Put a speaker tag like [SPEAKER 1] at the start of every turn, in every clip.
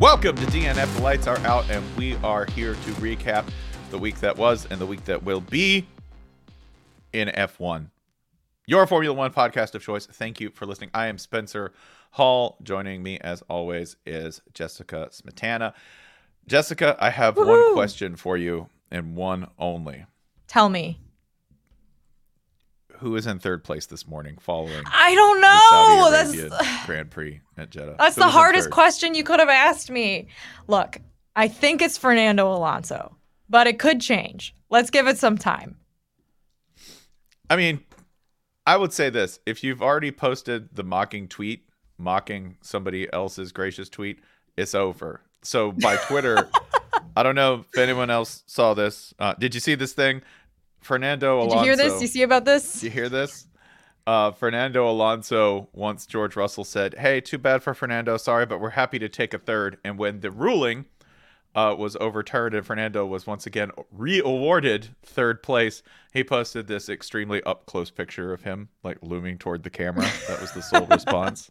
[SPEAKER 1] Welcome to DNF. The lights are out, and we are here to recap the week that was and the week that will be in F1. Your Formula One podcast of choice. Thank you for listening. I am Spencer Hall. Joining me, as always, is Jessica Smetana. Jessica, I have
[SPEAKER 2] Woohoo!
[SPEAKER 1] one question for you and one only.
[SPEAKER 2] Tell me.
[SPEAKER 1] Who is in third place this morning following
[SPEAKER 2] I don't
[SPEAKER 1] the Saudi
[SPEAKER 2] know. That's
[SPEAKER 1] Grand Prix at Jeddah?
[SPEAKER 2] that's
[SPEAKER 1] Who
[SPEAKER 2] the hardest question you could have asked me. Look, I think it's Fernando Alonso, but it could change. Let's give it some time.
[SPEAKER 1] I mean, I would say this: if you've already posted the mocking tweet, mocking somebody else's gracious tweet, it's over. So by Twitter, I don't know if anyone else saw this. Uh, did you see this thing? Fernando
[SPEAKER 2] Did you hear this? You see about this?
[SPEAKER 1] Did you hear this? Uh, Fernando Alonso once George Russell said, "Hey, too bad for Fernando. Sorry, but we're happy to take a third. And when the ruling uh, was overturned and Fernando was once again re-awarded third place, he posted this extremely up close picture of him, like looming toward the camera. That was the sole response.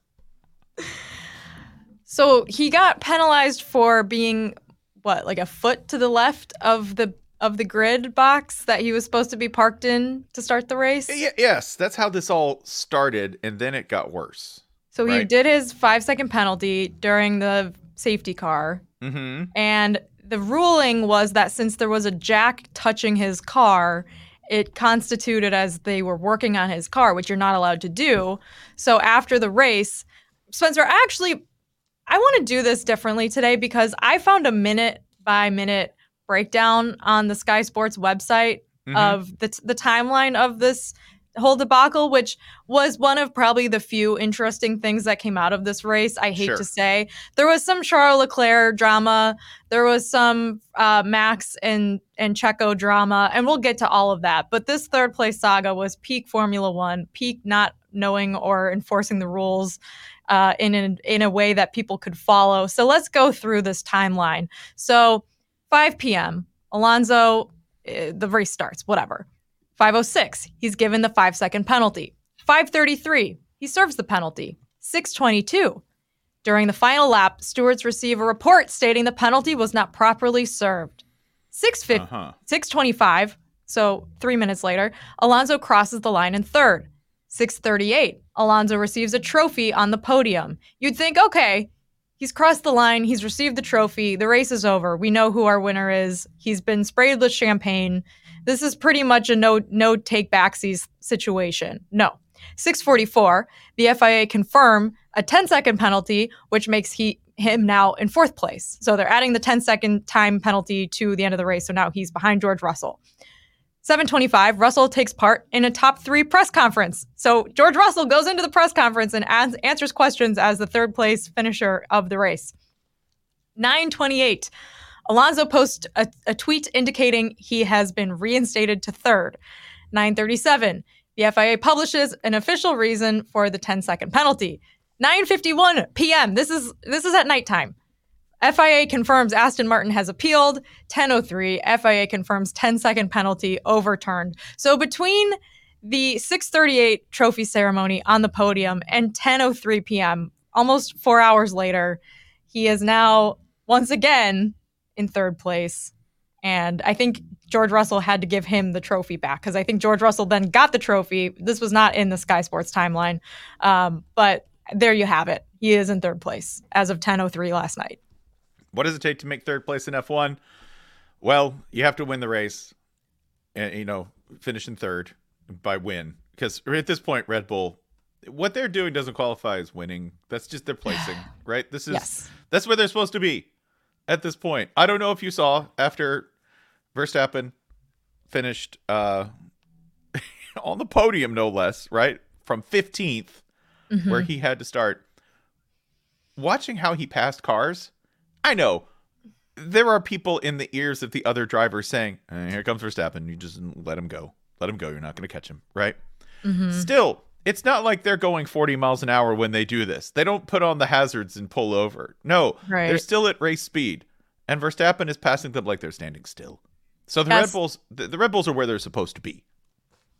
[SPEAKER 2] So he got penalized for being what, like a foot to the left of the of the grid box that he was supposed to be parked in to start the race.
[SPEAKER 1] Y- yes, that's how this all started, and then it got worse.
[SPEAKER 2] So he did his five second penalty during the safety car.
[SPEAKER 1] Mm-hmm.
[SPEAKER 2] And the ruling was that since there was a jack touching his car, it constituted as they were working on his car, which you're not allowed to do. So after the race, Spencer, actually, I want to do this differently today because I found a minute by minute breakdown on the Sky Sports website
[SPEAKER 1] Mhm.
[SPEAKER 2] of the, the timeline of this whole debacle, which was one of probably the few interesting things that came out of this race. I hate
[SPEAKER 1] Sure.
[SPEAKER 2] to say there was some Charles Leclerc drama, there was some uh, Max and and Checo drama, and we'll get to all of that. But this third place saga was peak Formula One, peak not knowing or enforcing the rules. Uh, in, in in a way that people could follow. So let's go through this timeline. So 5 p.m. Alonso, uh, the race starts. Whatever. 506, he's given the five second penalty. 533, he serves the penalty. 622, during the final lap, stewards receive a report stating the penalty was not properly served. 650,
[SPEAKER 1] Uh-huh.
[SPEAKER 2] 625, so three minutes later, Alonso crosses the line in third. 638, Alonso receives a trophy on the podium. You'd think, okay, he's crossed the line, he's received the trophy, the race is over. We know who our winner is. He's been sprayed with champagne. This is pretty much a no no take backsies situation. No. 644, the FIA confirm a 10 second penalty, which makes he him now in fourth place. So they're adding the 10 second time penalty to the end of the race. So now he's behind George Russell. 725, Russell takes part in a top three press conference. So George Russell goes into the press conference and ans- answers questions as the third place finisher of the race. 928, Alonso posts a, a tweet indicating he has been reinstated to third. 937, the FIA publishes an official reason for the 10 second penalty. 9:51 p.m. This is this is at nighttime. FIA confirms Aston Martin has appealed. 10:03 FIA confirms 10 second penalty overturned. So between the 6:38 trophy ceremony on the podium and 10:03 p.m., almost 4 hours later, he is now once again in third place. And I think George Russell had to give him the trophy back because I think George Russell then got the trophy. This was not in the Sky Sports timeline, um, but there you have it. He is in third place as of 10:03 last night.
[SPEAKER 1] What does it take to make third place in F1? Well, you have to win the race, and you know, finish in third by win. Because at this point, Red Bull, what they're doing doesn't qualify as winning. That's just their placing, right? This is
[SPEAKER 2] Yes.
[SPEAKER 1] that's where they're supposed to be at this point. I don't know if you saw after Verstappen finished uh on the podium, no less, right? From 15th,
[SPEAKER 2] Mhm.
[SPEAKER 1] where he had to start. Watching how he passed cars, I know there are people in the ears of the other drivers saying, "Eh, "Here comes Verstappen. You just let him go. Let him go. You're not going to catch him, right?"
[SPEAKER 2] Mhm.
[SPEAKER 1] Still, it's not like they're going 40 miles an hour when they do this. They don't put on the hazards and pull over. No,
[SPEAKER 2] Right.
[SPEAKER 1] they're still at race speed, and Verstappen is passing them like they're standing still. So the
[SPEAKER 2] Yes.
[SPEAKER 1] Red Bulls, the, the Red Bulls are where they're supposed to be.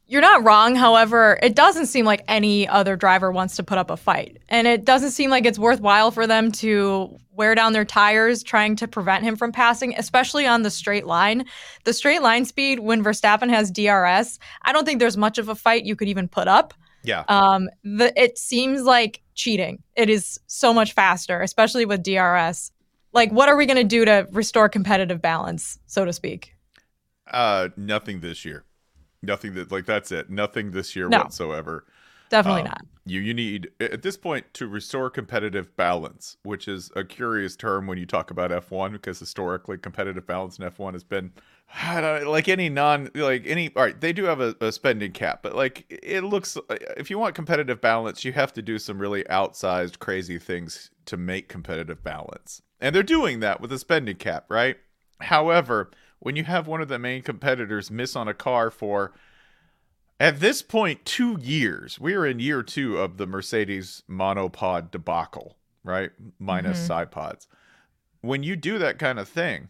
[SPEAKER 2] You're not wrong. However, it doesn't seem like any other driver wants to put up a fight. And it doesn't seem like it's worthwhile for them to wear down their tires trying to prevent him from passing, especially on the straight line. The straight line speed, when Verstappen has DRS, I don't think there's much of a fight you could even put up.
[SPEAKER 1] Yeah.
[SPEAKER 2] Um, the, it seems like cheating. It is so much faster, especially with DRS. Like, what are we going to do to restore competitive balance, so to speak?
[SPEAKER 1] Uh, nothing this year. Nothing that like that's it. Nothing this year
[SPEAKER 2] No.
[SPEAKER 1] whatsoever.
[SPEAKER 2] Definitely
[SPEAKER 1] Um,
[SPEAKER 2] not.
[SPEAKER 1] You you need at this point to restore competitive balance, which is a curious term when you talk about F1 because historically competitive balance in F1 has been I don't know, like any non like any all right they do have a, a spending cap but like it looks if you want competitive balance you have to do some really outsized crazy things to make competitive balance and they're doing that with a spending cap right however when you have one of the main competitors miss on a car for at this point, two years. We are in year two of the Mercedes monopod debacle, right? Minus
[SPEAKER 2] Mhm.
[SPEAKER 1] side pods. When you do that kind of thing,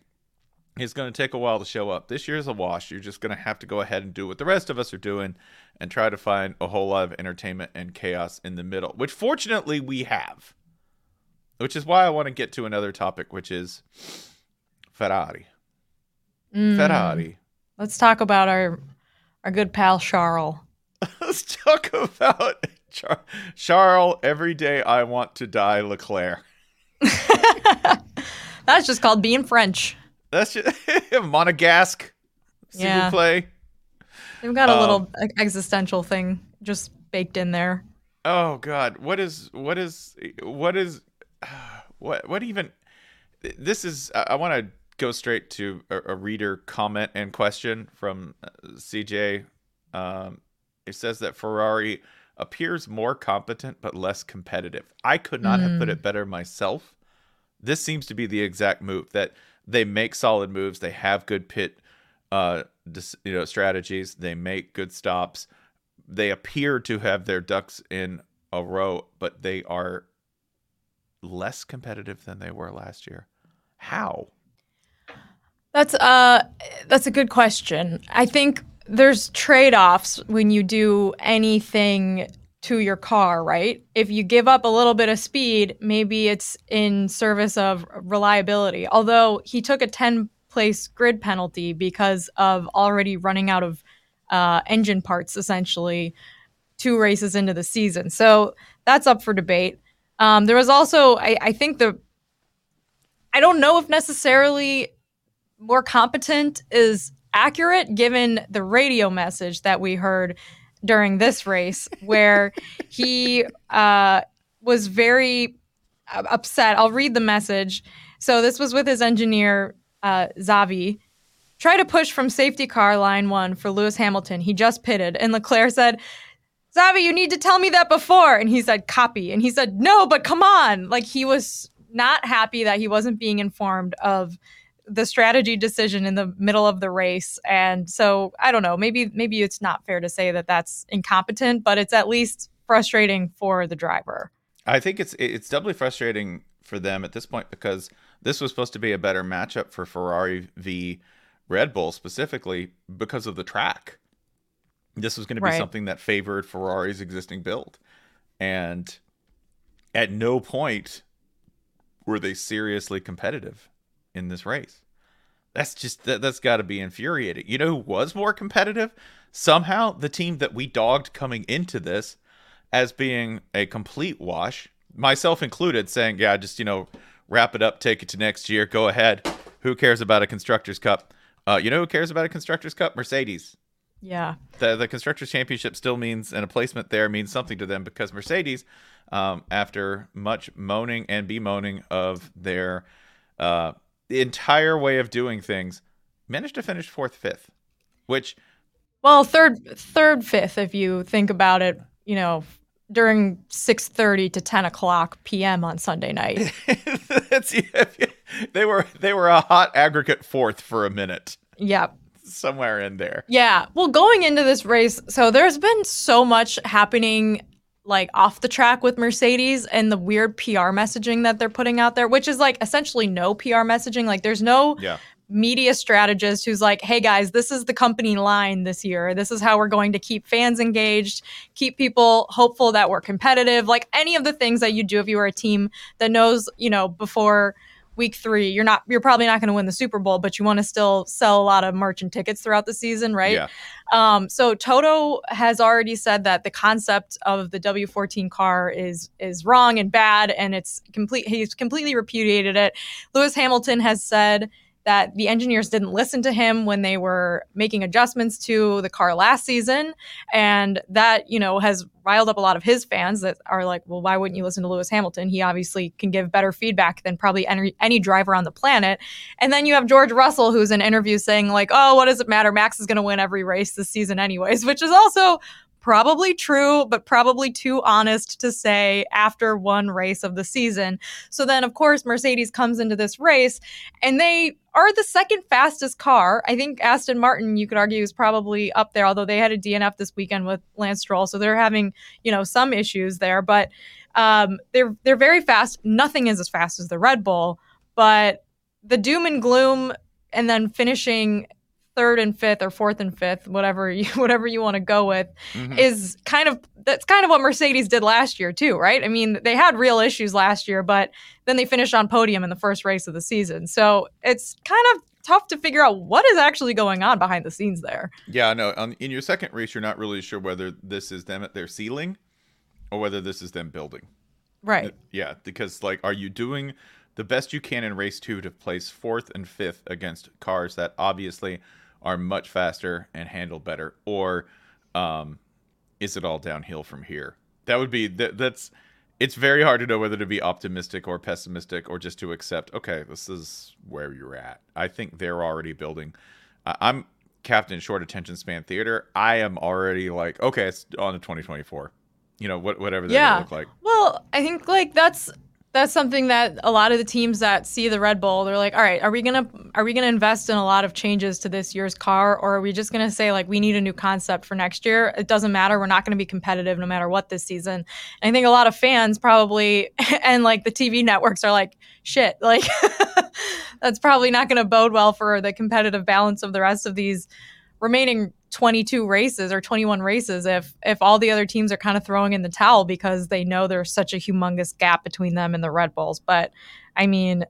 [SPEAKER 1] it's going to take a while to show up. This year's a wash. You're just going to have to go ahead and do what the rest of us are doing and try to find a whole lot of entertainment and chaos in the middle, which fortunately we have. Which is why I want to get to another topic, which is Ferrari.
[SPEAKER 2] Mm.
[SPEAKER 1] Ferrari.
[SPEAKER 2] Let's talk about our our good pal Charles.
[SPEAKER 1] Let's talk about Char- Charles. Every day I want to die, Leclerc.
[SPEAKER 2] That's just called being French.
[SPEAKER 1] That's just Monegasque.
[SPEAKER 2] Yeah.
[SPEAKER 1] plaît.
[SPEAKER 2] They've got a
[SPEAKER 1] Um,
[SPEAKER 2] little existential thing just baked in there.
[SPEAKER 1] Oh God, what is what is what is what what even? This is. I, I want to go straight to a, a reader comment and question from uh, CJ. Um, it says that Ferrari appears more competent but less competitive. I could not have put
[SPEAKER 2] Mm.
[SPEAKER 1] it better myself. This seems to be the exact move that they make solid moves. They have good pit, uh, dis, you know, strategies. They make good stops. They appear to have their ducks in a row, but they are less competitive than they were last year. How?
[SPEAKER 2] That's uh that's a good question. I think there's trade-offs when you do anything to your car, right? If you give up a little bit of speed, maybe it's in service of reliability. Although he took a 10 place grid penalty because of already running out of uh, engine parts essentially two races into the season. So that's up for debate. Um, there was also, I, I think the, I don't know if necessarily more competent is accurate given the radio message that we heard during this race where he uh, was very uh, upset. I'll read the message. So this was with his engineer, uh, Xavi. Try to push from safety car line one for Lewis Hamilton. He just pitted. And Leclerc said, Xavi, you need to tell me that before. And he said, copy. And he said, no, but come on. Like he was not happy that he wasn't being informed of the strategy decision in the middle of the race and so i don't know maybe maybe it's not fair to say that that's incompetent but it's at least frustrating for the driver
[SPEAKER 1] I think it's it's doubly frustrating for them at this point because this was supposed to be a better matchup for Ferrari v Red Bull specifically because of the track. This was going to be
[SPEAKER 2] Right.
[SPEAKER 1] something that favored Ferrari's existing build. And at no point were they seriously competitive in this race. That's just that, that's got to be infuriating. You know who was more competitive? Somehow the team that we dogged coming into this as being a complete wash, myself included, saying, "Yeah, just you know, wrap it up, take it to next year, go ahead. Who cares about a constructors cup? Uh, you know who cares about a constructors cup? Mercedes.
[SPEAKER 2] yeah
[SPEAKER 1] The the constructors championship still means, and a placement there means something to them because Mercedes, um, after much moaning and bemoaning of their uh, entire way of doing things, managed to finish fourth, fifth, which
[SPEAKER 2] Well, third, third, fifth, if you think about it, you know, during 6:30 to 10 o'clock p.m. on Sunday night.
[SPEAKER 1] they were they were a hot aggregate fourth for a minute.
[SPEAKER 2] Yep.
[SPEAKER 1] Somewhere in there.
[SPEAKER 2] Yeah. Well, going into this race, so there's been so much happening like off the track with Mercedes and the weird PR messaging that they're putting out there, which is like essentially no PR messaging. Like there's no
[SPEAKER 1] Yeah.
[SPEAKER 2] media strategist who's like, hey guys, this is the company line this year. This is how we're going to keep fans engaged, keep people hopeful that we're competitive. Like any of the things that you do if you were a team that knows, you know, before week three, you're not, you're probably not going to win the Super Bowl, but you want to still sell a lot of merch and tickets throughout the season, right?
[SPEAKER 1] Yeah.
[SPEAKER 2] Um, so Toto has already said that the concept of the W14 car is is wrong and bad, and it's complete. He's completely repudiated it. Lewis Hamilton has said that the engineers didn't listen to him when they were making adjustments to the car last season, and that you know has riled up a lot of his fans that are like, well, why wouldn't you listen to Lewis Hamilton? He obviously can give better feedback than probably any, any driver on the planet. And then you have George Russell, who's in interviews saying like, oh, what does it matter? Max is going to win every race this season anyways, which is also probably true, but probably too honest to say after one race of the season. So then, of course, Mercedes comes into this race and they are the second fastest car. I think Aston Martin, you could argue, is probably up there, although they had a DNF this weekend with Lance Stroll. So they're having, you know, some issues there. But um, they're they're very fast. Nothing is as fast as the Red Bull, but the doom and gloom and then finishing third and fifth or fourth and fifth, whatever you whatever you want to go with,
[SPEAKER 1] Mhm.
[SPEAKER 2] is kind of that's kind of what Mercedes did last year too, right? I mean, they had real issues last year, but then they finished on podium in the first race of the season. So it's kind of tough to figure out what is actually going on behind the scenes there.
[SPEAKER 1] Yeah, no. On, in your second race, you're not really sure whether this is them at their ceiling or whether this is them building.
[SPEAKER 2] Right.
[SPEAKER 1] Yeah, because like, are you doing the best you can in race two to place fourth and fifth against cars that obviously are much faster and handle better, or um, is it all downhill from here? That would be that. That's it's very hard to know whether to be optimistic or pessimistic or just to accept. Okay, this is where you're at. I think they're already building. I I'm Captain Short Attention Span Theater. I am already like, okay, it's on to 2024. You know, what whatever they're
[SPEAKER 2] Yeah.
[SPEAKER 1] look like.
[SPEAKER 2] Well, I think like that's that's something that a lot of the teams that see the Red Bull, they're like, all right, are we gonna are we gonna invest in a lot of changes to this year's car, or are we just gonna say like we need a new concept for next year? It doesn't matter. We're not gonna be competitive no matter what this season. And I think a lot of fans probably and like the TV networks are like, shit, like that's probably not gonna bode well for the competitive balance of the rest of these remaining 22 races or 21 races if if all the other teams are kind of throwing in the towel because they know there's such a humongous gap between them and the Red Bulls. But I mean,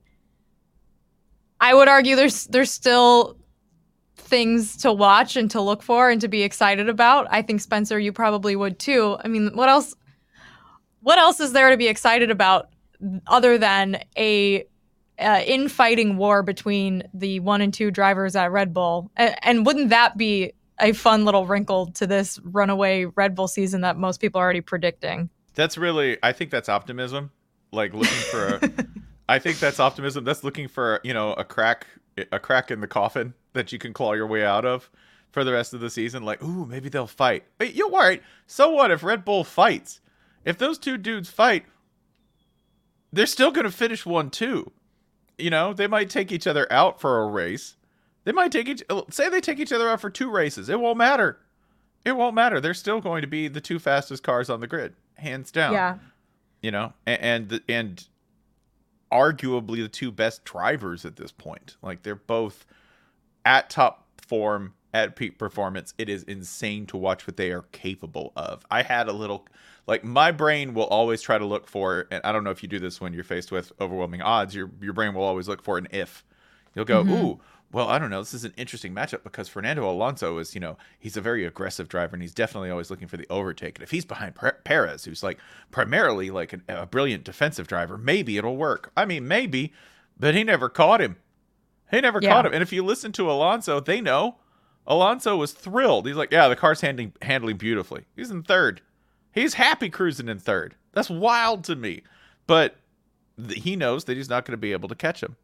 [SPEAKER 2] I would argue there's there's still things to watch and to look for and to be excited about. I think Spencer, you probably would too. I mean, what else? What else is there to be excited about other than a uh, infighting war between the one and two drivers at Red Bull? And, and wouldn't that be a fun little wrinkle to this runaway Red Bull season that most people are already predicting?
[SPEAKER 1] That's really, I think that's optimism. Like looking for, a, I think that's optimism. That's looking for, you know, a crack, a crack in the coffin that you can claw your way out of for the rest of the season. Like, ooh, maybe they'll fight. But you're worried. So what if Red Bull fights? If those two dudes fight, they're still going to finish one too. You know, they might take each other out for a race. They might take each, say they take each other out for two races. It won't matter. It won't matter. They're still going to be the two fastest cars on the grid, hands down
[SPEAKER 2] Yeah.
[SPEAKER 1] you know, and and, and arguably the two best drivers at this point. Like they're both at top form, at peak performance. It is insane to watch what they are capable of. I had a little like my brain will always try to look for and I don't know if you do this when you're faced with overwhelming odds, your your brain will always look for an if. You'll go, mm-hmm. "Ooh, well, I don't know. This is an interesting matchup because Fernando Alonso is, you know, he's a very aggressive driver and he's definitely always looking for the overtake. And if he's behind Perez, who's like primarily like an, a brilliant defensive driver, maybe it'll work. I mean, maybe, but he never caught him. He never
[SPEAKER 2] Yeah.
[SPEAKER 1] caught him. And if you listen to Alonso, they know Alonso was thrilled. He's like, yeah, the car's handling handling beautifully. He's in third. He's happy cruising in third. That's wild to me. But th- he knows that he's not going to be able to catch him.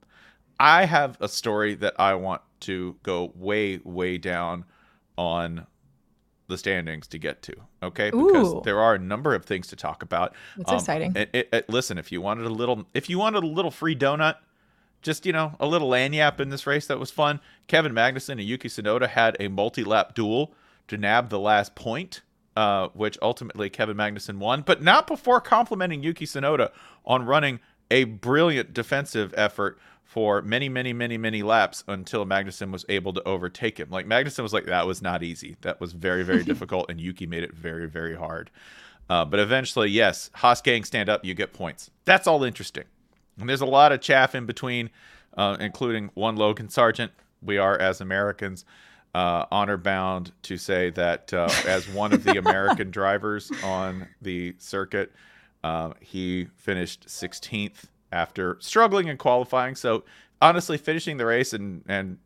[SPEAKER 1] I have a story that I want to go way, way down on the standings to get to. Okay, because
[SPEAKER 2] Ooh.
[SPEAKER 1] there are a number of things to talk about.
[SPEAKER 2] That's exciting.
[SPEAKER 1] It, it, it- listen, if you wanted a little, if you wanted a little free donut, just you know, a little lagniappe in this race that was fun. Kevin Magnussen and Yuki Tsunoda had a multi-lap duel to nab the last point, uh, which ultimately Kevin Magnussen won, but not before complimenting Yuki Tsunoda on running a brilliant defensive effort for many, many, many, many laps until Magnussen was able to overtake him. Like Magnussen was like, that was not easy. That was very, very difficult, and Yuki made it very, very hard. Uh, but eventually, yes, Haas gang stand up, you get points. That's all interesting. And there's a lot of chaff in between, uh, including one Logan Sargent. We are, as Americans, uh, honor bound to say that uh, as one of the American drivers on the circuit, uh, he finished 16th after struggling in qualifying. So honestly, finishing the race and and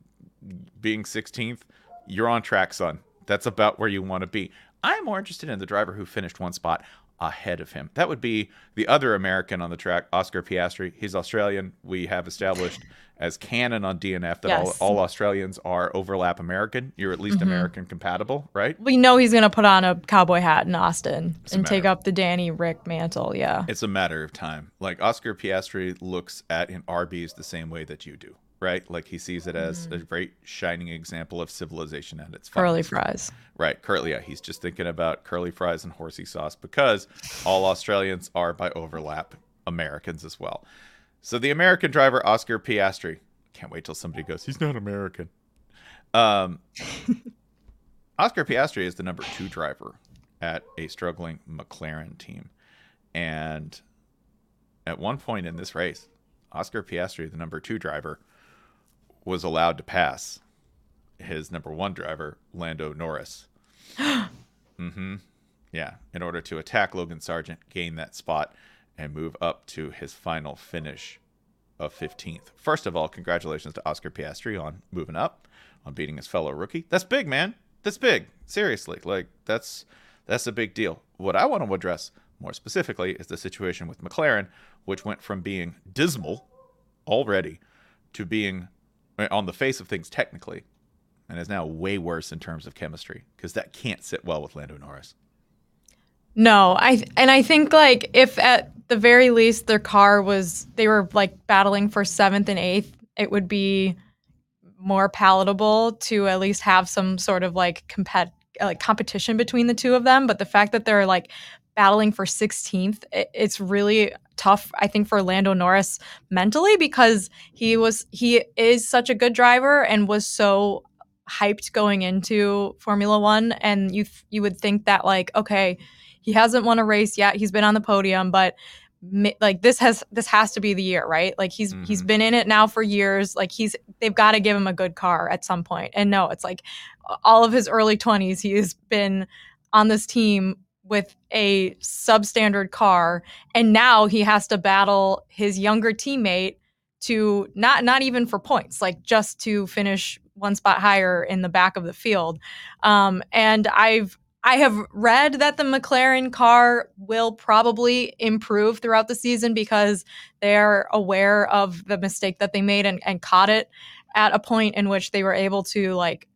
[SPEAKER 1] being 16th, you're on track, son. That's about where you want to be. I'm more interested in the driver who finished one spot ahead of him. That would be the other American on the track, Oscar Piastri. He's Australian. We have established as canon on DNF that
[SPEAKER 2] Yes.
[SPEAKER 1] all, all Australians are overlap American. You're at least mm-hmm. American compatible, right?
[SPEAKER 2] we know he's gonna put on a cowboy hat in Austin
[SPEAKER 1] a
[SPEAKER 2] and take up the Danny Ric mantle. Yeah.
[SPEAKER 1] It's a matter of time. Like Oscar Piastri looks at an Arby's the same way that you do, right? Like he sees it as a great shining example of civilization at its
[SPEAKER 2] Curly
[SPEAKER 1] finest.
[SPEAKER 2] fries.
[SPEAKER 1] Right, curly. Yeah, he's just thinking about curly fries and horsey sauce because all Australians are by overlap Americans as well. So the American driver Oscar Piastri. Can't wait till somebody goes. He's not American. Um, Oscar Piastri is the number two driver at a struggling McLaren team, and at one point in this race, Oscar Piastri, the number two driver, was allowed to pass his number one driver, Lando Norris. mm-hmm. Yeah, in order to attack Logan Sargent, gain that spot, and move up to his final finish of 15th. First of all, congratulations to Oscar Piastri on moving up, on beating his fellow rookie. That's big, man. That's big. Seriously, like that's that's a big deal. What I want to address more specifically is the situation with McLaren, which went from being dismal already to being on the face of things technically and is now way worse in terms of chemistry because that can't sit well with Lando Norris.
[SPEAKER 2] No, I and I think like if at the very least their car was they were like battling for seventh and eighth, it would be more palatable to at least have some sort of like compet like competition between the two of them. But the fact that they're like battling for 16th, it's really tough. I think for Lando Norris mentally because he was he is such a good driver and was so hyped going into Formula One, and you th- you would think that like okay he hasn't won a race yet. He's been on the podium, but like this has this has to be the year, right? Like he's he's
[SPEAKER 1] Mhm.
[SPEAKER 2] been in it now for years. Like he's they've got to give him a good car at some point. And no, it's like all of his early 20s he has been on this team with a substandard car and now he has to battle his younger teammate to not not even for points, like just to finish one spot higher in the back of the field. Um, and I've I have read that the McLaren car will probably improve throughout the season because they're aware of the mistake that they made and, and caught it at a point in which they were able to like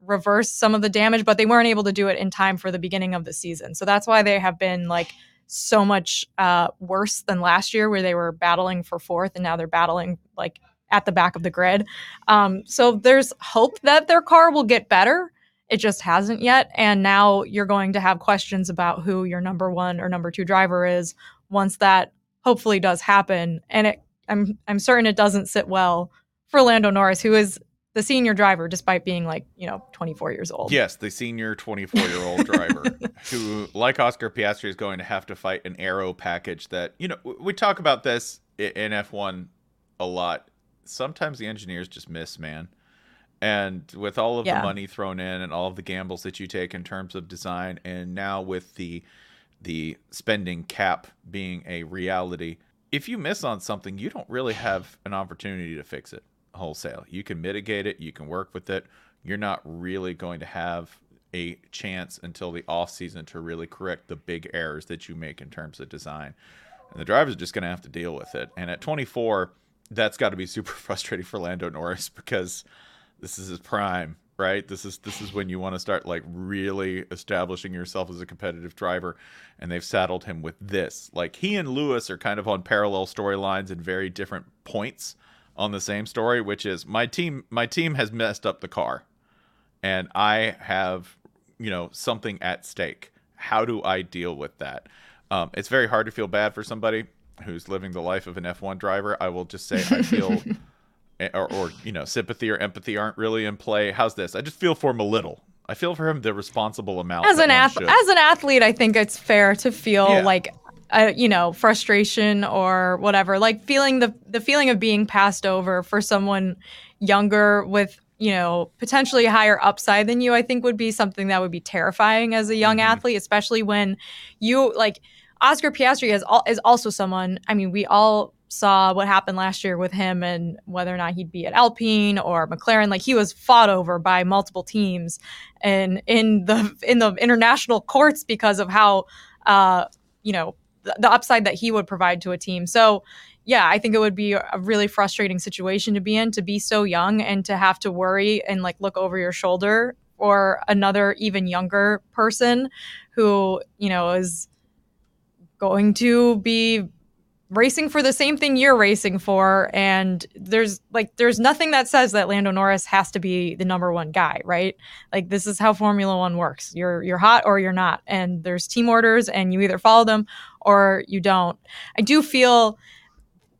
[SPEAKER 2] reverse some of the damage, but they weren't able to do it in time for the beginning of the season. So that's why they have been like so much uh, worse than last year, where they were battling for fourth, and now they're battling like at the back of the grid. Um, so there's hope that their car will get better. It just hasn't yet. And now you're going to have questions about who your number one or number two driver is once that hopefully does happen. And it, I'm I'm certain it doesn't sit well for Lando Norris, who is the senior driver, despite being like you know 24 years old.
[SPEAKER 1] Yes, the senior 24 year old driver who, like Oscar Piastri, is going to have to fight an aero package that, you know, we talk about this in F1 a lot. Sometimes the engineers just miss, man. And with all of
[SPEAKER 2] Yeah.
[SPEAKER 1] the money thrown in and all of the gambles that you take in terms of design, and now with the the spending cap being a reality, if you miss on something, you don't really have an opportunity to fix it wholesale. You can mitigate it, you can work with it. You're not really going to have a chance until the off season to really correct the big errors that you make in terms of design. And the driver's just going to have to deal with it. And at 24, that's got to be super frustrating for Lando Norris because this is his prime. right? This is this is when you want to start like really establishing yourself as a competitive driver, and they've saddled him with this. Like he and Lewis are kind of on parallel storylines and very different points on the same story, which is my team my team has messed up the car, and I have you know something at stake. How do I deal with that? Um, it's very hard to feel bad for somebody who's living the life of an F1 driver. I will just say I feel. or, or you know sympathy or empathy aren't really in play how's this i just feel for him a little i feel for him the responsible amount
[SPEAKER 2] as an athlete as an athlete i think it's fair to feel
[SPEAKER 1] Yeah.
[SPEAKER 2] like uh, you know frustration or whatever like feeling the the feeling of being passed over for someone younger with you know potentially higher upside than you i think would be something that would be terrifying as a young
[SPEAKER 1] Mhm.
[SPEAKER 2] athlete especially when you like oscar piastri is, al- is also someone i mean we all saw what happened last year with him and whether or not he'd be at alpine or mclaren like he was fought over by multiple teams and in the in the international courts because of how uh you know the, upside that he would provide to a team. So yeah i think it would be a really frustrating situation to be in to be so young and to have to worry and like look over your shoulder or another even younger person who you know is going to be racing for the same thing you're racing for and there's like there's nothing that says that Lando Norris has to be the number 1 guy, right? Like this is how Formula 1 works. You're you're hot or you're not and there's team orders and you either follow them or you don't. I do feel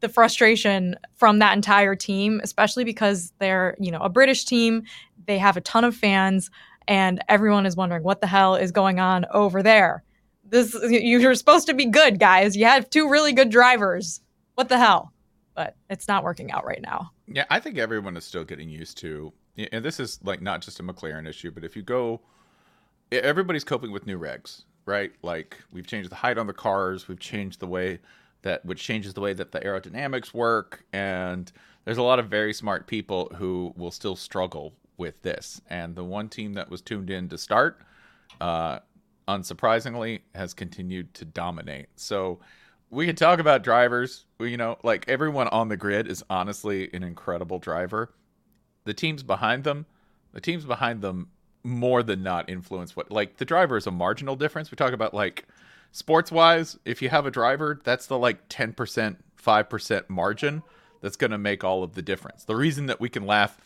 [SPEAKER 2] the frustration from that entire team, especially because they're, you know, a British team, they have a ton of fans and everyone is wondering what the hell is going on over there. This you're supposed to be good, guys. You have two really good drivers. What the hell? But it's not working out right now.
[SPEAKER 1] Yeah, I think everyone is still getting used to, and this is like not just a McLaren issue, but if you go, everybody's coping with new regs, right? Like we've changed the height on the cars, we've changed the way that, which changes the way that the aerodynamics work, and there's a lot of very smart people who will still struggle with this. And the one team that was tuned in to start, uh, unsurprisingly, has continued to dominate. So we can talk about drivers. You know, like everyone on the grid is honestly an incredible driver. The teams behind them, the teams behind them more than not influence what like the driver is a marginal difference. We talk about like sports wise, if you have a driver, that's the like 10%, 5% margin that's going to make all of the difference. The reason that we can laugh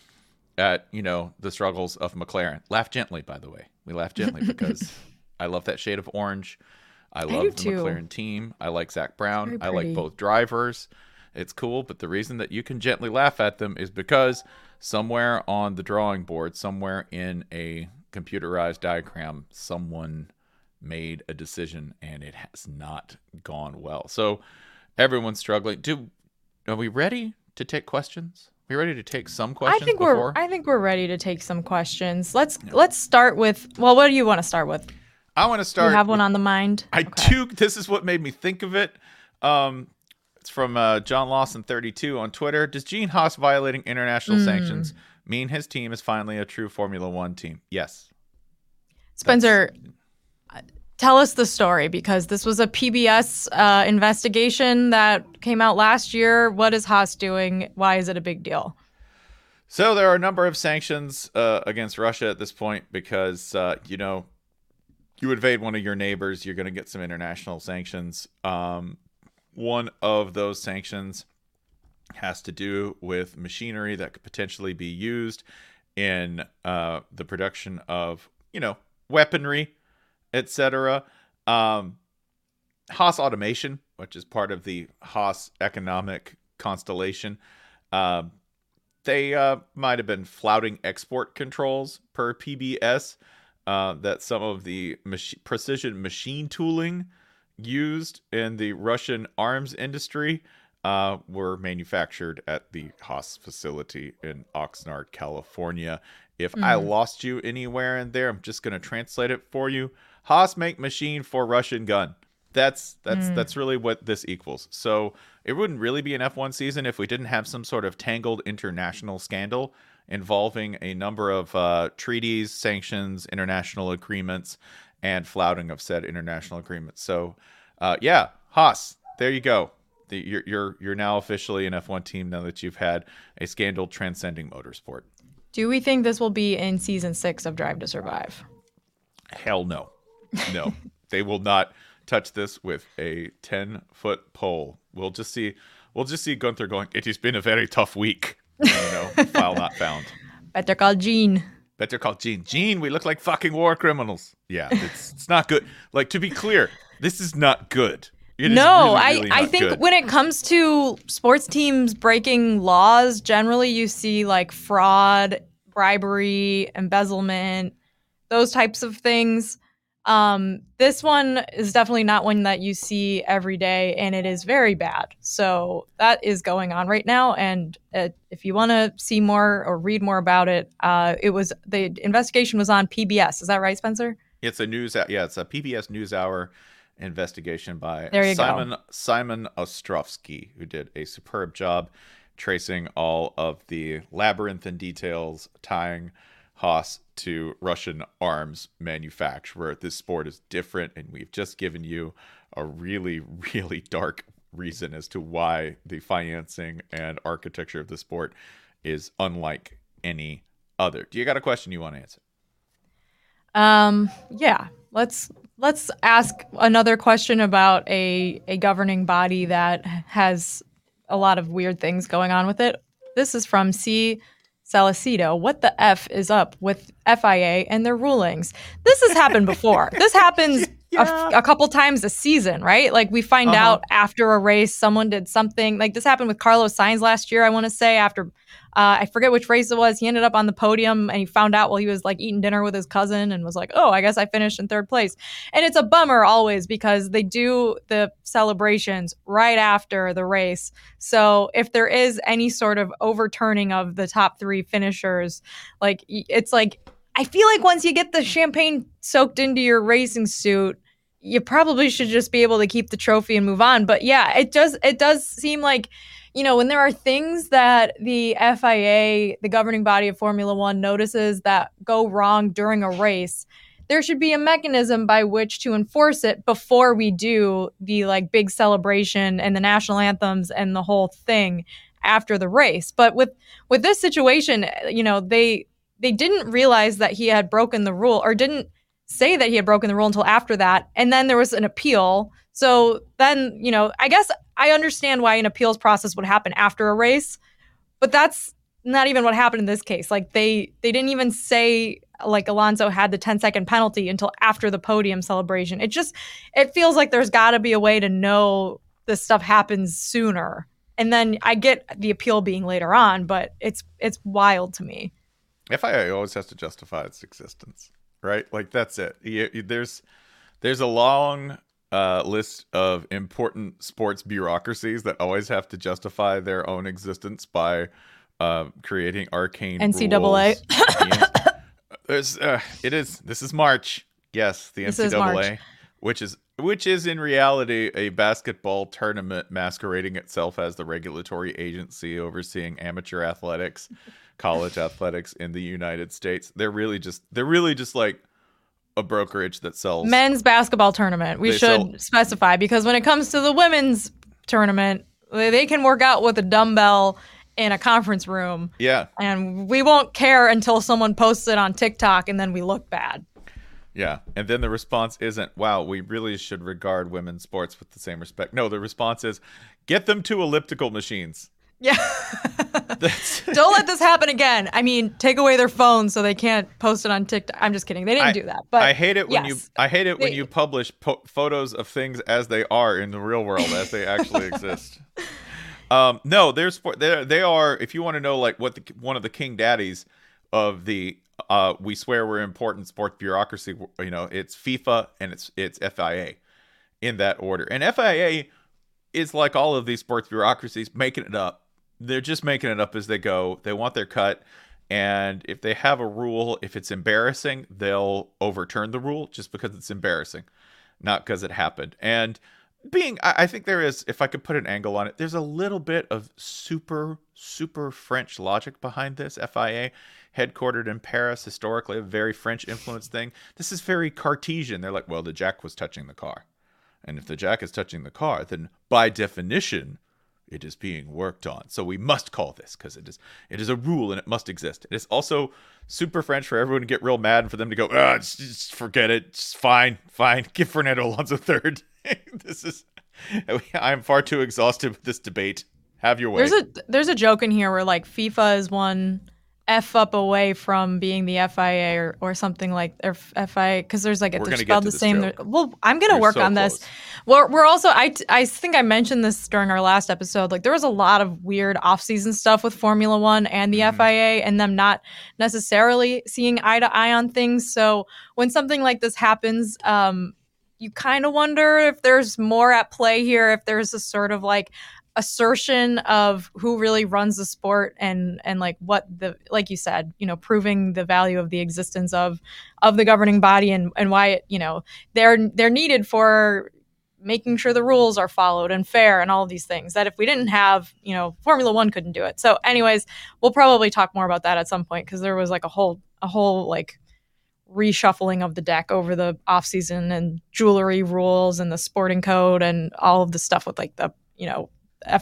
[SPEAKER 1] at, you know, the struggles of McLaren. Laugh gently, by the way. We laugh gently because I love that shade of orange. I love
[SPEAKER 2] do
[SPEAKER 1] the
[SPEAKER 2] too.
[SPEAKER 1] McLaren team. I like Zak Brown. I like both drivers. It's cool, but the reason that you can gently laugh at them is because somewhere on the drawing board, somewhere in a computerized diagram, someone made a decision and it has not gone well. So everyone's struggling. Do are we ready to take questions? Are we ready to take some questions
[SPEAKER 2] I think
[SPEAKER 1] before?
[SPEAKER 2] we're I think we're ready to take some questions. Let's let's start with well, what do you want to start with?
[SPEAKER 1] I want to start
[SPEAKER 2] you have
[SPEAKER 1] with-
[SPEAKER 2] one on the mind?
[SPEAKER 1] I
[SPEAKER 2] Okay.
[SPEAKER 1] do. This is what made me think of it. Um, it's from uh, John Lawson thirty two on Twitter. Does Gene Haas violating international
[SPEAKER 2] Hmm.
[SPEAKER 1] sanctions mean his team is finally a true Formula One team? Yes.
[SPEAKER 2] Spencer, tell us the story because this was a PBS uh, investigation that came out last year. What is Haas doing? Why is it a big deal?
[SPEAKER 1] So there are a number of sanctions uh, against Russia at this point because uh, you know you invade one of your neighbors, you're going to get some international sanctions. Um, one of those sanctions has to do with machinery that could potentially be used in uh, the production of you know weaponry, etc. Um, Haas Automation, which is part of the Haas economic constellation. Um, they uh, might have been flouting export controls per PBS. Uh, that some of the mach- precision machine tooling used in the Russian arms industry uh, were manufactured at the Haas facility in Oxnard, California. If I lost you anywhere in there, I'm just going to translate it for you. Haas make machine for Russian gun. That's that's that's really what this equals. So it wouldn't really be an F1 season if we didn't have some sort of tangled international scandal involving a number of uh, treaties, sanctions, international agreements, and flouting of said international agreements. So, uh, yeah, Haas, there you go. The, you're you're you're now officially an F1 team now that you've had a scandal transcending motorsport.
[SPEAKER 2] Do we think this will be in season six of Drive to Survive?
[SPEAKER 1] Hell no. No. they will not touch this with a 10 foot pole. We'll just see we'll just see Guenther going, It has been a very tough week. You know, file not found.
[SPEAKER 2] Better call Gene.
[SPEAKER 1] Better call Gene. Gene, we look like fucking war criminals. Yeah, it's it's not good. Like to be clear, this is not good. It
[SPEAKER 2] no,
[SPEAKER 1] really, really
[SPEAKER 2] I, I think
[SPEAKER 1] good.
[SPEAKER 2] when it comes to sports teams breaking laws, generally you see like fraud, bribery, embezzlement, those types of things. Um, this one is definitely not one that you see every day, and it is very bad. So that is going on right now. And uh, if you want to see more or read more about it, uh, it was the investigation was on PBS. Is that right, Spencer?
[SPEAKER 1] It's a news. Yeah, it's a PBS NewsHour investigation by
[SPEAKER 2] you go.
[SPEAKER 1] Simon Simon Ostrovsky, who did a superb job tracing all of the labyrinthine details tying Haas to Russian arms manufacturer. This sport is different, and we've just given you a really, really dark reason as to why the financing and architecture of the sport is unlike any other. Do you got a question you want to answer?
[SPEAKER 2] Um, yeah. Let's let's ask another question about a a governing body that has a lot of weird things going on with it. This is from C. Salicido. What the f is up with FIA and their rulings? This has happened before. this happens a a, couple times a season, right? Like we find
[SPEAKER 1] Uh-huh.
[SPEAKER 2] out after a race someone did something. Like this happened with Carlos Sainz last year. I want to say after uh, I forget which race it was. He ended up on the podium and he found out while he was like eating dinner with his cousin and was like, "Oh, I guess I finished in third place." And it's a bummer always because they do the celebrations right after the race. So if there is any sort of overturning of the top three finishers, like it's like I feel like once you get the champagne soaked into your racing suit, you probably should just be able to keep the trophy and move on. But yeah, it does it does seem like you know, when there are things that the FIA, the governing body of Formula One, notices that go wrong during a race, there should be a mechanism by which to enforce it before we do the like big celebration and the national anthems and the whole thing after the race. But with with this situation, you know, they they didn't realize that he had broken the rule or didn't say that he had broken the rule until after that. And then there was an appeal. So then, you know, I guess I understand why an appeals process would happen after a race, but that's not even what happened in this case. Like they they didn't even say like Alonso had the 10 second penalty until after the podium celebration. It just it feels like there's got to be a way to know this stuff happens sooner. And then I get the appeal being later on, but it's it's wild to me.
[SPEAKER 1] FIA always has to justify its existence, right? Like that's it. You- you- there's there's a long uh, list of important sports bureaucracies that always have to justify their own existence by uh, creating arcane
[SPEAKER 2] NCAA.
[SPEAKER 1] rules. There's, uh, it is. This is March. Yes, the
[SPEAKER 2] This
[SPEAKER 1] NCAA,
[SPEAKER 2] March.
[SPEAKER 1] which is which is in reality a basketball tournament masquerading itself as the regulatory agency overseeing amateur athletics, college athletics in the United States. They're really just they're really just like a brokerage that sells
[SPEAKER 2] men's basketball tournament. We should
[SPEAKER 1] sell-
[SPEAKER 2] specify because when it comes to the women's tournament, they they can work out with a dumbbell in a conference room,
[SPEAKER 1] Yeah,
[SPEAKER 2] and we won't care until someone posts it on TikTok, and then we look bad.
[SPEAKER 1] yeah. And then the response isn't, "Wow, we really should regard women's sports with the same respect." No, the response is, "Get them to elliptical machines."
[SPEAKER 2] Yeah. Don't let this happen again. I mean, take away their phones so they can't post it on TikTok. I'm just kidding. They didn't
[SPEAKER 1] I-
[SPEAKER 2] do that. But
[SPEAKER 1] I hate it when you. I hate it when
[SPEAKER 2] They-
[SPEAKER 1] you publish po- photos of things as they are in the real world as they actually exist. Um, no, there's they they are. If you want to know like what the one of the king daddies of the uh, we swear we're important sports bureaucracy. You know, it's FIFA and it's it's FIA in that order. And FIA is like all of these sports bureaucracies making it up. They're just making it up as they go. They want their cut. And if they have a rule, if it's embarrassing, they'll overturn the rule just because it's embarrassing, not because it happened. And being, I, I think there is, if I could put an angle on it, there's a little bit of super, super French logic behind this. FIA, headquartered in Paris, historically a very French influenced thing. This is very Cartesian. They're like, well, the jack was touching the car. And if the jack is touching the car, then by definition, it is being worked on. So we must call this because it is it is a rule and it must exist. It is also super French for everyone to get real mad and for them to go, ah, just, just forget it. Fine, fine. Give Fernando Alonso third. this is I'm far too exhausted with this debate. Have your way.
[SPEAKER 2] There's a there's a joke in here where like FIFA is one F up away from being the FIA or, or something like or FIA because there's like
[SPEAKER 1] We're
[SPEAKER 2] they're spelled the same. Well, I'm gonna
[SPEAKER 1] You're
[SPEAKER 2] work
[SPEAKER 1] so
[SPEAKER 2] on this.
[SPEAKER 1] close.
[SPEAKER 2] We're, also I, I think I mentioned this during our last episode. Like there was a lot of weird off-season stuff with Formula One and the
[SPEAKER 1] Mhm.
[SPEAKER 2] FIA, and them not necessarily seeing eye to eye on things. So when something like this happens, um, you kind of wonder if there's more at play here. If there's a sort of like assertion of who really runs the sport and and like what the like you said you know proving the value of the existence of of the governing body and and why it you know they're they're needed for making sure the rules are followed and fair and all these things that if we didn't have you know formula 1 couldn't do it. So anyways we'll probably talk more about that at some point because there was like a whole a whole like reshuffling of the deck over the off season and jewelry rules and the sporting code and all of the stuff with like the you know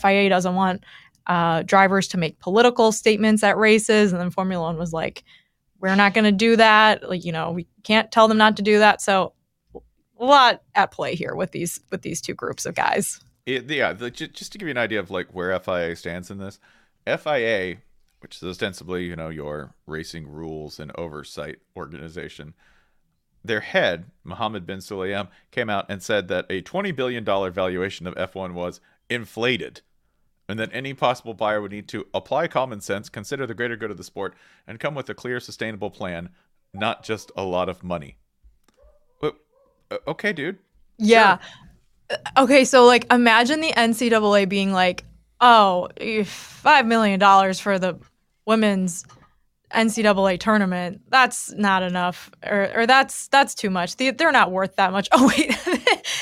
[SPEAKER 2] FIA doesn't want uh, drivers to make political statements at races, and then Formula One was like, "We're not going to do that. Like, you know, we can't tell them not to do that." So, a lot at play here with these with these two groups of guys.
[SPEAKER 1] It, yeah, the, just to give you an idea of like where FIA stands in this, FIA, which is ostensibly you know your racing rules and oversight organization, their head Mohammed bin Sulayem came out and said that a twenty billion dollar valuation of F1 was inflated, and that any possible buyer would need to apply common sense, consider the greater good of the sport, and come with a clear, sustainable plan, not just a lot of money. Uh, Okay, dude.
[SPEAKER 2] Yeah. Uh, Okay, so like imagine the NCAA being like, "Oh, eh, five million dollars for the women's NCAA tournament. That's not enough, or, or that's that's too much. They, they're not worth that much." Oh wait,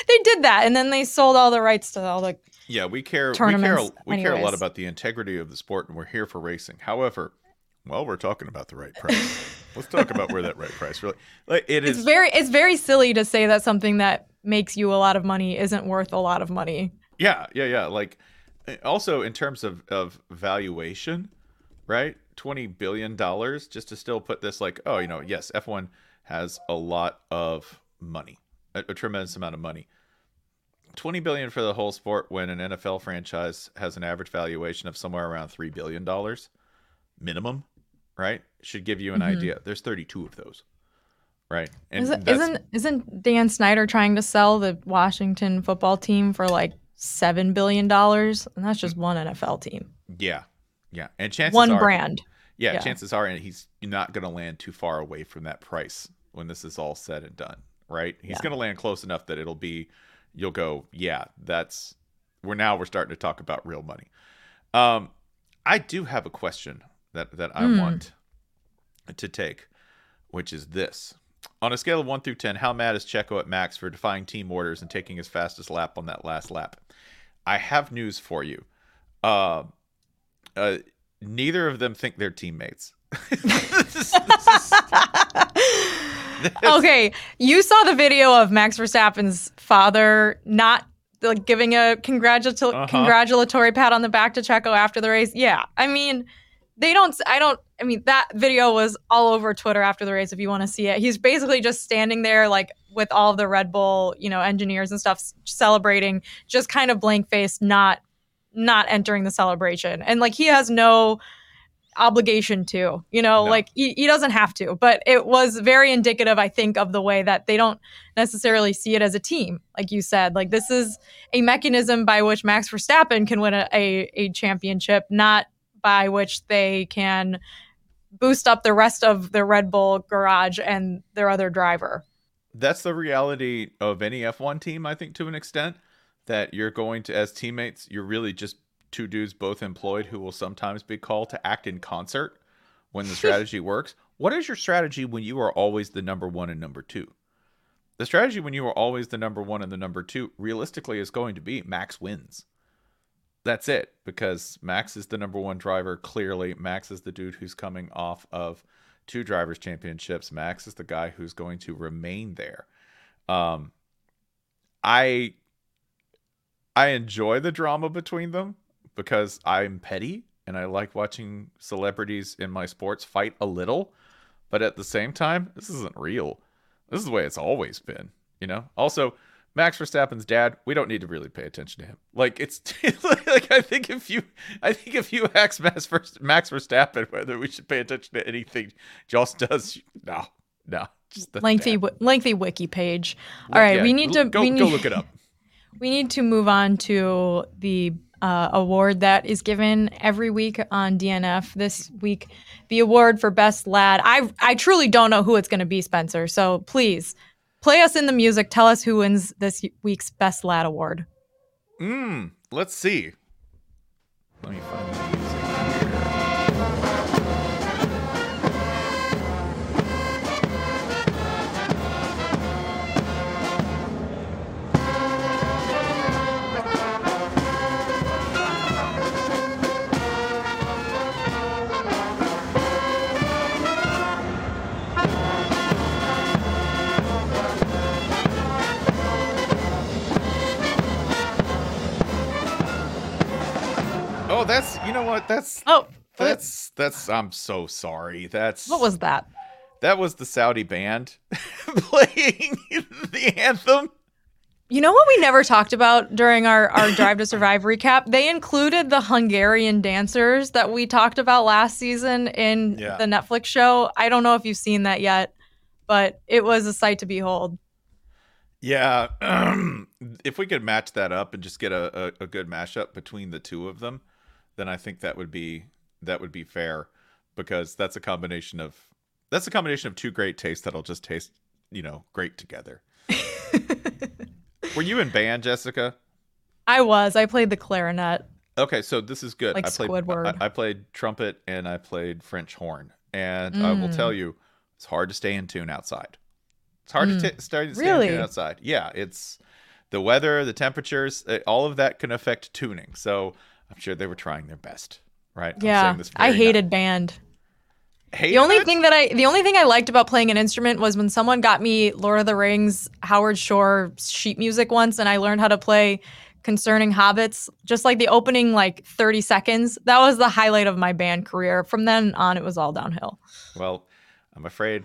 [SPEAKER 2] they did that, and then they sold all the rights to all the.
[SPEAKER 1] Yeah, we care. We care. We care a lot about the integrity of the sport, and we're here for racing. However, well, we're talking about the right price. Let's talk about where that right price really. Like it
[SPEAKER 2] It's very it's very silly to say that something that makes you a lot of money isn't worth a lot of money.
[SPEAKER 1] Yeah, yeah, yeah. Like uh, also in terms of of valuation, right? Twenty billion dollars just to still put this like, oh, you know, yes, F one has a lot of money, a, a tremendous amount of money. 20 billion for the whole sport when an NFL franchise has an average valuation of somewhere around 3 billion dollars minimum, right? Should give you an
[SPEAKER 2] Mhm.
[SPEAKER 1] idea. There's 32 of those. Right? And
[SPEAKER 2] isn't, isn't isn't Dan Snyder trying to sell the Washington football team for like seven billion dollars? And that's just one NFL team,
[SPEAKER 1] yeah. Yeah. And chances
[SPEAKER 2] one
[SPEAKER 1] are
[SPEAKER 2] brand.
[SPEAKER 1] Yeah,
[SPEAKER 2] Yeah.
[SPEAKER 1] chances are and he's not going to land too far away from that price when this is all said and done, right? He's
[SPEAKER 2] Yeah.
[SPEAKER 1] going to land close enough that it'll be you'll go, yeah, that's we're now we're starting to talk about real money. Um I do have a question that that I
[SPEAKER 2] Hmm.
[SPEAKER 1] want to take, which is this. On a scale of 1 through 10, how mad is Checo at Max for defying team orders and taking his fastest lap on that last lap? I have news for you. Uh, uh, neither of them think they're teammates. This this
[SPEAKER 2] okay, you saw the video of Max Verstappen's father not like giving a congratula-
[SPEAKER 1] Uh-huh.
[SPEAKER 2] congratulatory pat on the back to Checo after the race. Yeah, I mean, they don't. I don't. I mean, that video was all over Twitter after the race. If you want to see it, he's basically just standing there like with all the Red Bull, you know, engineers and stuff celebrating, just kind of blank faced, not not entering the celebration, and like he has no obligation to you know
[SPEAKER 1] No.
[SPEAKER 2] like he, he doesn't have to but it was very indicative i think of the way that they don't necessarily see it as a team like you said like this is a mechanism by which max verstappen can win a, a, a championship not by which they can boost up the rest of the red bull garage and their other driver
[SPEAKER 1] that's the reality of any F1 team, I think, to an extent. That you're going to, as teammates, you're really just two dudes both employed who will sometimes be called to act in concert when the strategy works. What is your strategy when you are always the number one and number two? The strategy when you are always the number one and the number two, realistically, is going to be Max wins. That's it, because Max is the number one driver. Clearly, Max is the dude who's coming off of two drivers' championships. Max is the guy who's going to remain there. Um, I I enjoy the drama between them, because I'm petty and I like watching celebrities in my sports fight a little, but at the same time, this isn't real. This is the way it's always been, you know? Also, Max Verstappen's dad, we don't need to really pay attention to him. Like it's like I think if you I think if you ask Max, Max Verstappen whether we should pay attention to anything Joss does, no, no.
[SPEAKER 2] lengthy w- lengthy wiki page. All right, yeah, we need to
[SPEAKER 1] go,
[SPEAKER 2] we need,
[SPEAKER 1] go look it up.
[SPEAKER 2] We need to move on to the uh, award that is given every week on DNF. This week, the award for best lad. I I truly don't know who it's going to be, Spencer. So please play us in the music. Tell us who wins this week's best lad award.
[SPEAKER 1] Hmm. Let's see. Let me find Oh, that's you know what? That's
[SPEAKER 2] oh,
[SPEAKER 1] that's that's. I'm so sorry. That's
[SPEAKER 2] what was that?
[SPEAKER 1] That was the Saudi band playing the anthem.
[SPEAKER 2] You know what we never talked about during our, our Drive to Survive recap? They included the Hungarian dancers that we talked about last season in yeah. the Netflix show. I don't know if you've seen that yet, but it was a sight to behold.
[SPEAKER 1] Yeah. If we could match that up and just get a, a, a good mashup between the two of them, then I think that would be that would be fair because that's a combination of that's a combination of two great tastes that'll just taste, you know, great together. Were you in band, Jessica?
[SPEAKER 2] I was. I played the clarinet.
[SPEAKER 1] Okay, so this is good.
[SPEAKER 2] Like
[SPEAKER 1] I played
[SPEAKER 2] Squidward.
[SPEAKER 1] I, I, played trumpet and I played French horn. And mm. I will tell mm. you, it's hard to stay in tune outside. It's hard mm. to t- stay
[SPEAKER 2] really?
[SPEAKER 1] in tune outside. Yeah, it's the weather, the temperatures, eh, all of that can affect tuning. So I'm sure they were trying their best, right?
[SPEAKER 2] Yeah, I hated
[SPEAKER 1] night.
[SPEAKER 2] band.
[SPEAKER 1] Hated
[SPEAKER 2] the only
[SPEAKER 1] it?
[SPEAKER 2] thing that I the only thing I liked about playing an instrument was when someone got me Lord of the Rings Howard Shore sheet music once and I learned how to play concerning hobbits just like the opening like 30 seconds that was the highlight of my band career from then on it was all downhill
[SPEAKER 1] well i'm afraid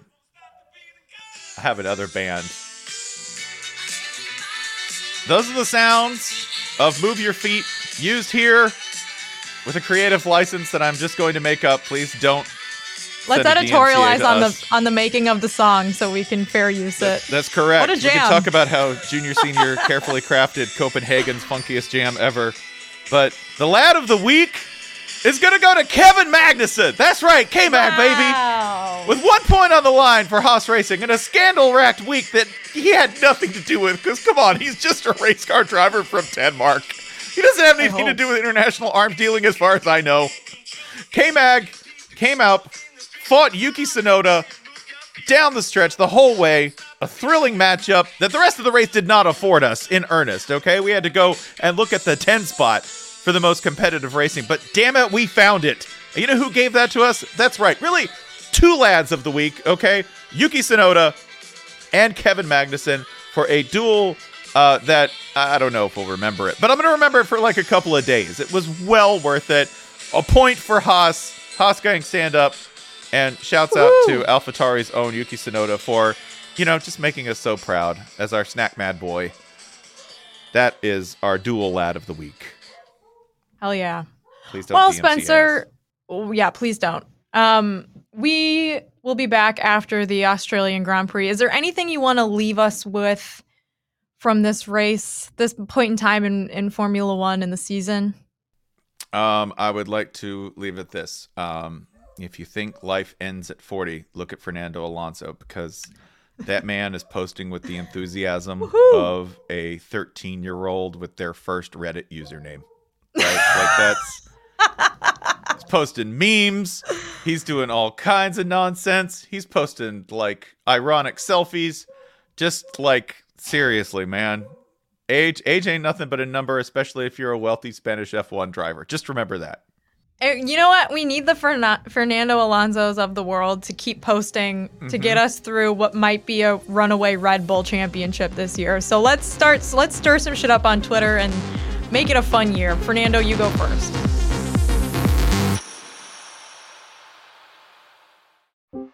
[SPEAKER 1] i have another band those are the sounds of move your feet used here with a creative license that I'm just going to make up. Please don't.
[SPEAKER 2] Let's editorialize on us. the on the making of the song so we can fair use it.
[SPEAKER 1] That, that's correct.
[SPEAKER 2] What a jam.
[SPEAKER 1] We can talk about how Junior Senior carefully crafted Copenhagen's funkiest jam ever. But the lad of the week is going to go to Kevin Magnussen. That's right, K Mag,
[SPEAKER 2] wow.
[SPEAKER 1] baby. With one point on the line for Haas Racing in a scandal racked week that he had nothing to do with because, come on, he's just a race car driver from Denmark. He doesn't have anything to do with international arms dealing, as far as I know. K Mag came out, fought Yuki Tsunoda down the stretch the whole way. A thrilling matchup that the rest of the race did not afford us in earnest, okay? We had to go and look at the 10 spot for the most competitive racing, but damn it, we found it. You know who gave that to us? That's right, really, two lads of the week, okay? Yuki Tsunoda and Kevin Magnussen for a duel uh, that I don't know if we'll remember it, but I'm going to remember it for like a couple of days. It was well worth it. A point for Haas. Haas gang stand up. And shouts Woo-hoo! out to AlphaTauri's own Yuki Tsunoda for, you know, just making us so proud as our snack mad boy. That is our dual lad of the week.
[SPEAKER 2] Hell yeah.
[SPEAKER 1] Please don't.
[SPEAKER 2] Well, Spencer, yeah, please don't. Um, we will be back after the Australian Grand Prix. Is there anything you want to leave us with from this race, this point in time in, in Formula One in the season?
[SPEAKER 1] Um, I would like to leave it this. Um, if you think life ends at 40, look at Fernando Alonso because that man is posting with the enthusiasm of a 13 year old with their first Reddit username. Right? like that's. He's posting memes. He's doing all kinds of nonsense. He's posting like ironic selfies. Just like seriously, man. Age age ain't nothing but a number, especially if you're a wealthy Spanish F1 driver. Just remember that.
[SPEAKER 2] Eh, you know what? We need the Fernando Alonso's of the world to keep posting mm-hmm. to get us through what might be a runaway Red Bull championship this year. So let's start. Let's stir some shit up on Twitter and Make it a fun year. Fernando, you go first.